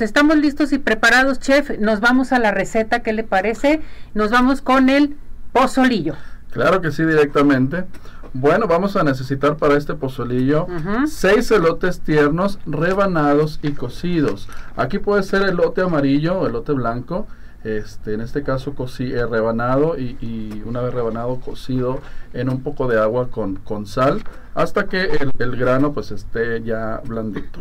Estamos listos y preparados, chef. Nos vamos a la receta, ¿qué le parece? Nos vamos con el pozolillo. Claro que sí, directamente. Bueno, vamos a necesitar para este pozolillo seis elotes tiernos rebanados y cocidos. Aquí puede ser elote amarillo o elote blanco. Este, en este caso cocí, eh, rebanado y, una vez rebanado cocido en un poco de agua con, sal hasta que el, grano pues esté ya blandito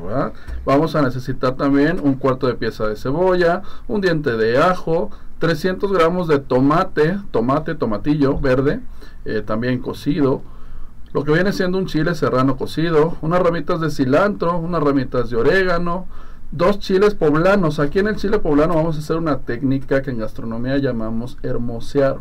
vamos a necesitar también un cuarto de pieza de cebolla un diente de ajo 300 gramos de tomate tomate tomatillo verde eh, también cocido lo que viene siendo un chile serrano cocido unas ramitas de cilantro unas ramitas de orégano dos chiles poblanos. Aquí en el chile poblano vamos a hacer una técnica que en gastronomía llamamos hermosear.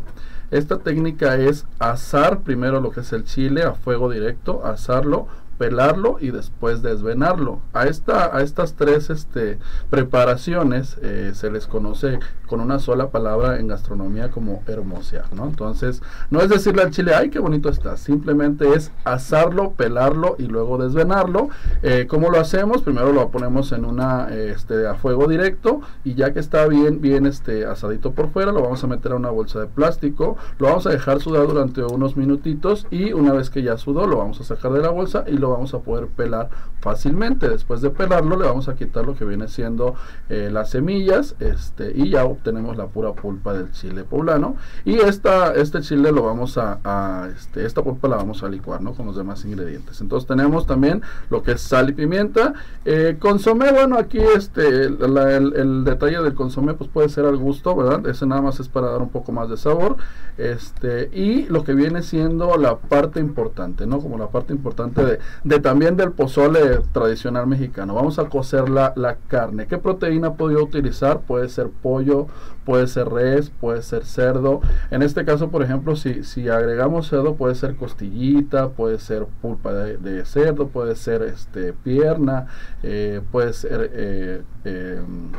Esta técnica es asar primero lo que es el chile a fuego directo, asarlo, pelarlo y después desvenarlo. A, esta, a estas tres este, preparaciones eh, se les conoce con una sola palabra en gastronomía como hermosear, ¿no? Entonces, no es decirle al chile, ay, qué bonito está, simplemente es asarlo, pelarlo y luego desvenarlo. Eh, ¿Cómo lo hacemos? Primero lo ponemos en una, este, a fuego directo y ya que está bien, bien este, asadito por fuera, lo vamos a meter a una bolsa de plástico, lo vamos a dejar sudar durante unos minutitos y una vez que ya sudó, lo vamos a sacar de la bolsa y lo vamos a poder pelar fácilmente. Después de pelarlo le vamos a quitar lo que viene siendo eh, las semillas este, y ya obtenemos la pura pulpa del chile poblano. Y esta, este chile lo vamos a, este, esta pulpa la vamos a licuar ¿no? con los demás ingredientes. Entonces tenemos también lo que es sal y pimienta. Eh, consomé, bueno aquí este, el, detalle del consomé pues puede ser al gusto, ¿verdad? Ese nada más es para dar un poco más de sabor. Este, y lo que viene siendo la parte importante, ¿no? Como la parte importante de, de también del pozole tradicional mexicano. Vamos a cocer la, la carne. ¿Qué proteína puedo utilizar? Puede ser pollo, puede ser res, puede ser cerdo. En este caso, por ejemplo, si, si agregamos cerdo, puede ser costillita, puede ser pulpa de, cerdo, puede ser este pierna, eh, puede ser eh, em,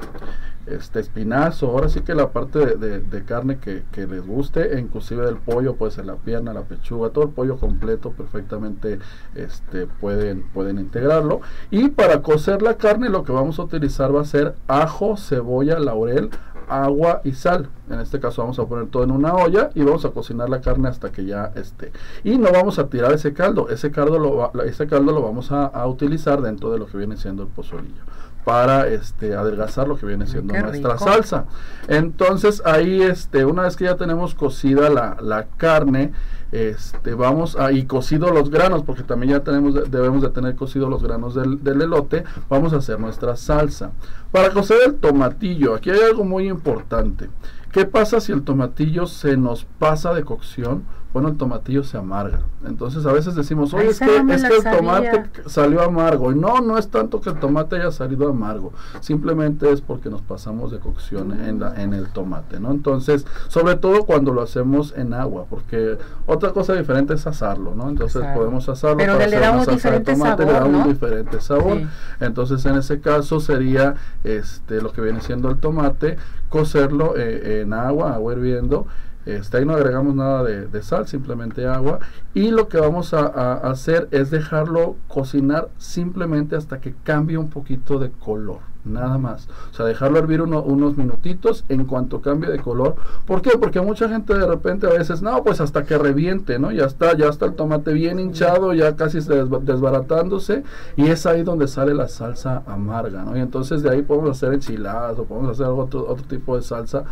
este espinazo, ahora sí que la parte de, carne que, les guste, inclusive del pollo, puede ser la pierna, la pechuga, todo el pollo completo perfectamente este, pueden, pueden integrarlo. Y para cocer la carne lo que vamos a utilizar va a ser ajo, cebolla, laurel, agua y sal. En este caso vamos a poner todo en una olla y vamos a cocinar la carne hasta que ya esté. Y no vamos a tirar ese caldo, ese caldo lo, ese caldo lo vamos a, a utilizar dentro de lo que viene siendo el pozolillo para este adelgazar lo que viene siendo nuestra salsa. Entonces ahí este una vez que ya tenemos cocida la, la carne, este vamos a y cocido los granos porque también ya tenemos debemos de tener cocido los granos del, del elote, vamos a hacer nuestra salsa. Para cocer el tomatillo, aquí hay algo muy importante. ¿Qué pasa si el tomatillo se nos pasa de cocción? Bueno, el tomatillo se amarga. Entonces a veces decimos, oye, es que, es que el tomate salió amargo. Y no, no es tanto que el tomate haya salido amargo. Simplemente es porque nos pasamos de cocción en, la, en el tomate, ¿no? Entonces, sobre todo cuando lo hacemos en agua, porque otra cosa diferente es asarlo, ¿no? Entonces podemos asarlo Pero para le hacer una salsa de tomate, le da un diferente sabor. Entonces, en ese caso sería este lo que viene siendo el tomate, cocerlo eh, en agua, agua hirviendo este, ahí no agregamos nada de, sal, simplemente agua. Y lo que vamos a, hacer es dejarlo cocinar simplemente hasta que cambie un poquito de color. Nada más. O sea, dejarlo hervir unos minutitos en cuanto cambie de color. ¿Por qué? Porque mucha gente de repente a veces, no, pues hasta que reviente, ¿no? Ya está, ya está el tomate bien hinchado, ya casi desbaratándose. Y es ahí donde sale la salsa amarga, ¿no? Y entonces de ahí podemos hacer enchiladas o podemos hacer otro, otro tipo de salsa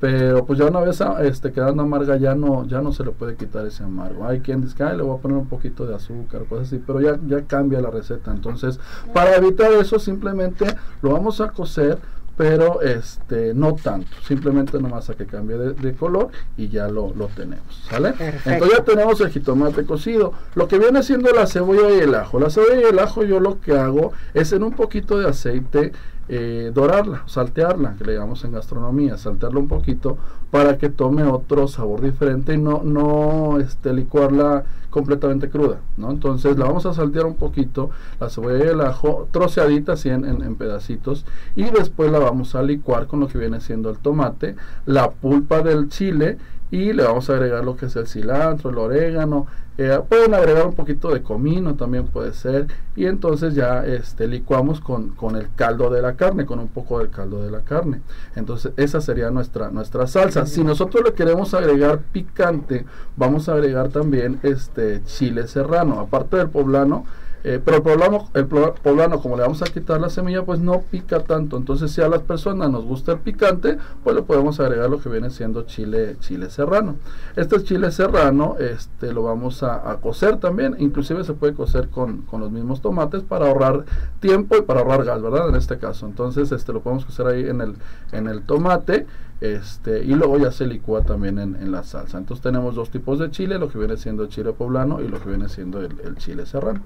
pero pues ya una vez este, quedando amarga ya no ya no se le puede quitar ese amargo. Hay quien dice que le voy a poner un poquito de azúcar cosas así pero ya ya cambia la receta. Entonces para evitar eso simplemente lo vamos a cocer pero este no tanto. Simplemente nomás a que cambie de, color y ya lo, lo tenemos ¿sale? entonces ya tenemos el jitomate cocido. Lo que viene siendo la cebolla y el ajo. La cebolla y el ajo yo lo que hago es en un poquito de aceite eh, dorarla, saltearla, que le llamamos en gastronomía, saltearla un poquito para que tome otro sabor diferente y no, no este, licuarla completamente cruda, ¿no? Entonces la vamos a saltear un poquito, la cebolla y el ajo, troceadita así en, en, pedacitos, y después la vamos a licuar con lo que viene siendo el tomate, la pulpa del chile y le vamos a agregar lo que es el cilantro, el orégano, eh, pueden agregar un poquito de comino también puede ser y entonces ya este licuamos con, con, el caldo de la carne, con un poco del caldo de la carne. Entonces esa sería nuestra, nuestra salsa. Si nosotros le queremos agregar picante, vamos a agregar también este chile serrano, aparte del poblano. Eh, pero el poblano, el poblano, como le vamos a quitar la semilla, pues no pica tanto. Entonces, si a las personas nos gusta el picante, pues le podemos agregar lo que viene siendo chile, chile serrano. Este chile serrano, este, lo vamos a, cocer también. Inclusive se puede cocer con, con, los mismos tomates para ahorrar tiempo y para ahorrar gas, ¿verdad? En este caso. Entonces, este, lo podemos cocer ahí en el, en el tomate. Este, y luego ya se licúa también en, en, la salsa. Entonces tenemos dos tipos de chile, lo que viene siendo chile poblano y lo que viene siendo el chile serrano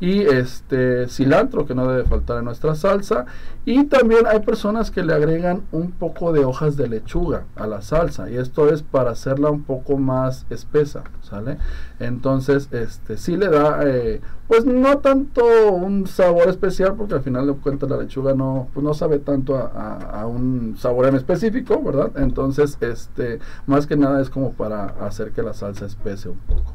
y este cilantro que no debe faltar en nuestra salsa. Y también hay personas que le agregan un poco de hojas de lechuga a la salsa y esto es para hacerla un poco más espesa sale entonces este sí le da eh, pues no tanto un sabor especial porque al final de cuentas la lechuga no pues no sabe tanto a, a un sabor en específico verdad entonces este más que nada es como para hacer que la salsa espese un poco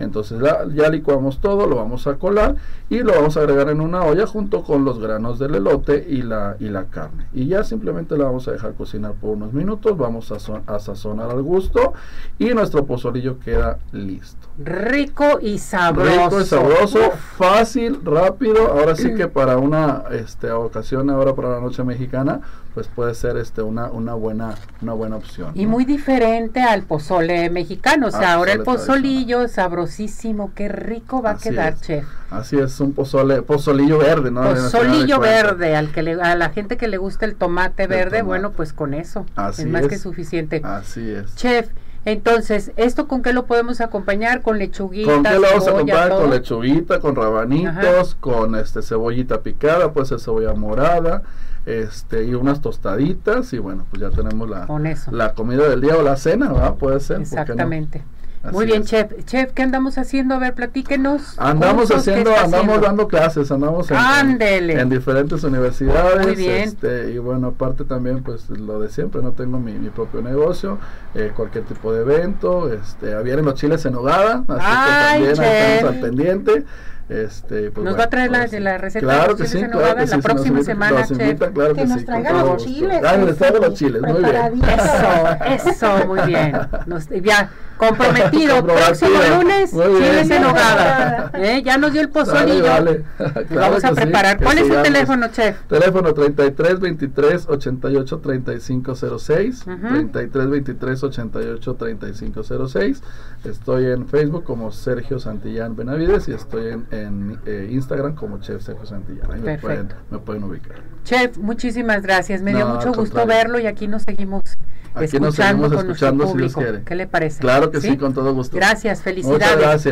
entonces ya, licuamos todo, lo vamos a colar y lo vamos a agregar en una olla junto con los granos del elote y la, y la carne. Y ya simplemente la vamos a dejar cocinar por unos minutos, vamos a, a sazonar al gusto y nuestro pozolillo queda listo. Rico y sabroso. Rico y sabroso, fácil, rápido. Ahora sí que para una este, ocasión, ahora para la noche mexicana, pues puede ser este una, una buena una buena opción. Y muy diferente al pozole mexicano, o sea, ahora el pozolillo sabrosísimo, qué rico va a quedar, chef. Así es, un pozole, pozolillo verde, ¿no? Pozolillo verde, al que le, a la gente que le gusta el tomate verde, bueno, pues con eso es más que suficiente. Así es. Chef, entonces, ¿esto con qué lo podemos acompañar? ¿Con lechuguita? ¿Con qué lo vamos a acompañar? Con lechuguita, con rabanitos, con este cebollita picada, puede ser cebolla morada, este y unas tostaditas y bueno, pues ya tenemos la, la comida del día o la cena, ¿verdad? Puede ser. Exactamente. Muy bien, chef. Chef, ¿qué andamos haciendo? A ver, platíquenos. Andamos haciendo, andamos dando clases, andamos en, en, diferentes universidades. Muy bien. Este, y bueno, aparte también, pues lo de siempre, no tengo mi, mi propio negocio, eh, cualquier tipo de evento. Este, vienen los chiles en hogada, así Ay, que también estamos al pendiente. Este, pues nos va a traer la, la, receta claro que sí, claro que la próxima semana, nos invita, claro que, que, nos sí, traigan los chiles. Ah, nos traigan los chiles, muy bien. Eso, eso, muy bien. Nos, ya, comprometido, próximo lunes, chiles en hogada. ¿Eh? Ya nos dio el pozolillo. Vale, vale. Vamos a preparar. ¿Cuál es su teléfono, chef? Teléfono 33 23 88 35 06, uh -huh. 33 23 88 35 06. Estoy en Facebook como Sergio Santillán Benavides y estoy en en eh, Instagram como Chef Sergio Santillana. Ahí me pueden, me pueden, ubicar. Chef, muchísimas gracias. Me dio mucho gusto verlo y aquí nos seguimos aquí escuchando nos seguimos escuchando si Dios quiere. ¿Qué le parece? Claro que ¿Sí? sí, con todo gusto. Gracias, felicidades. Muchas gracias.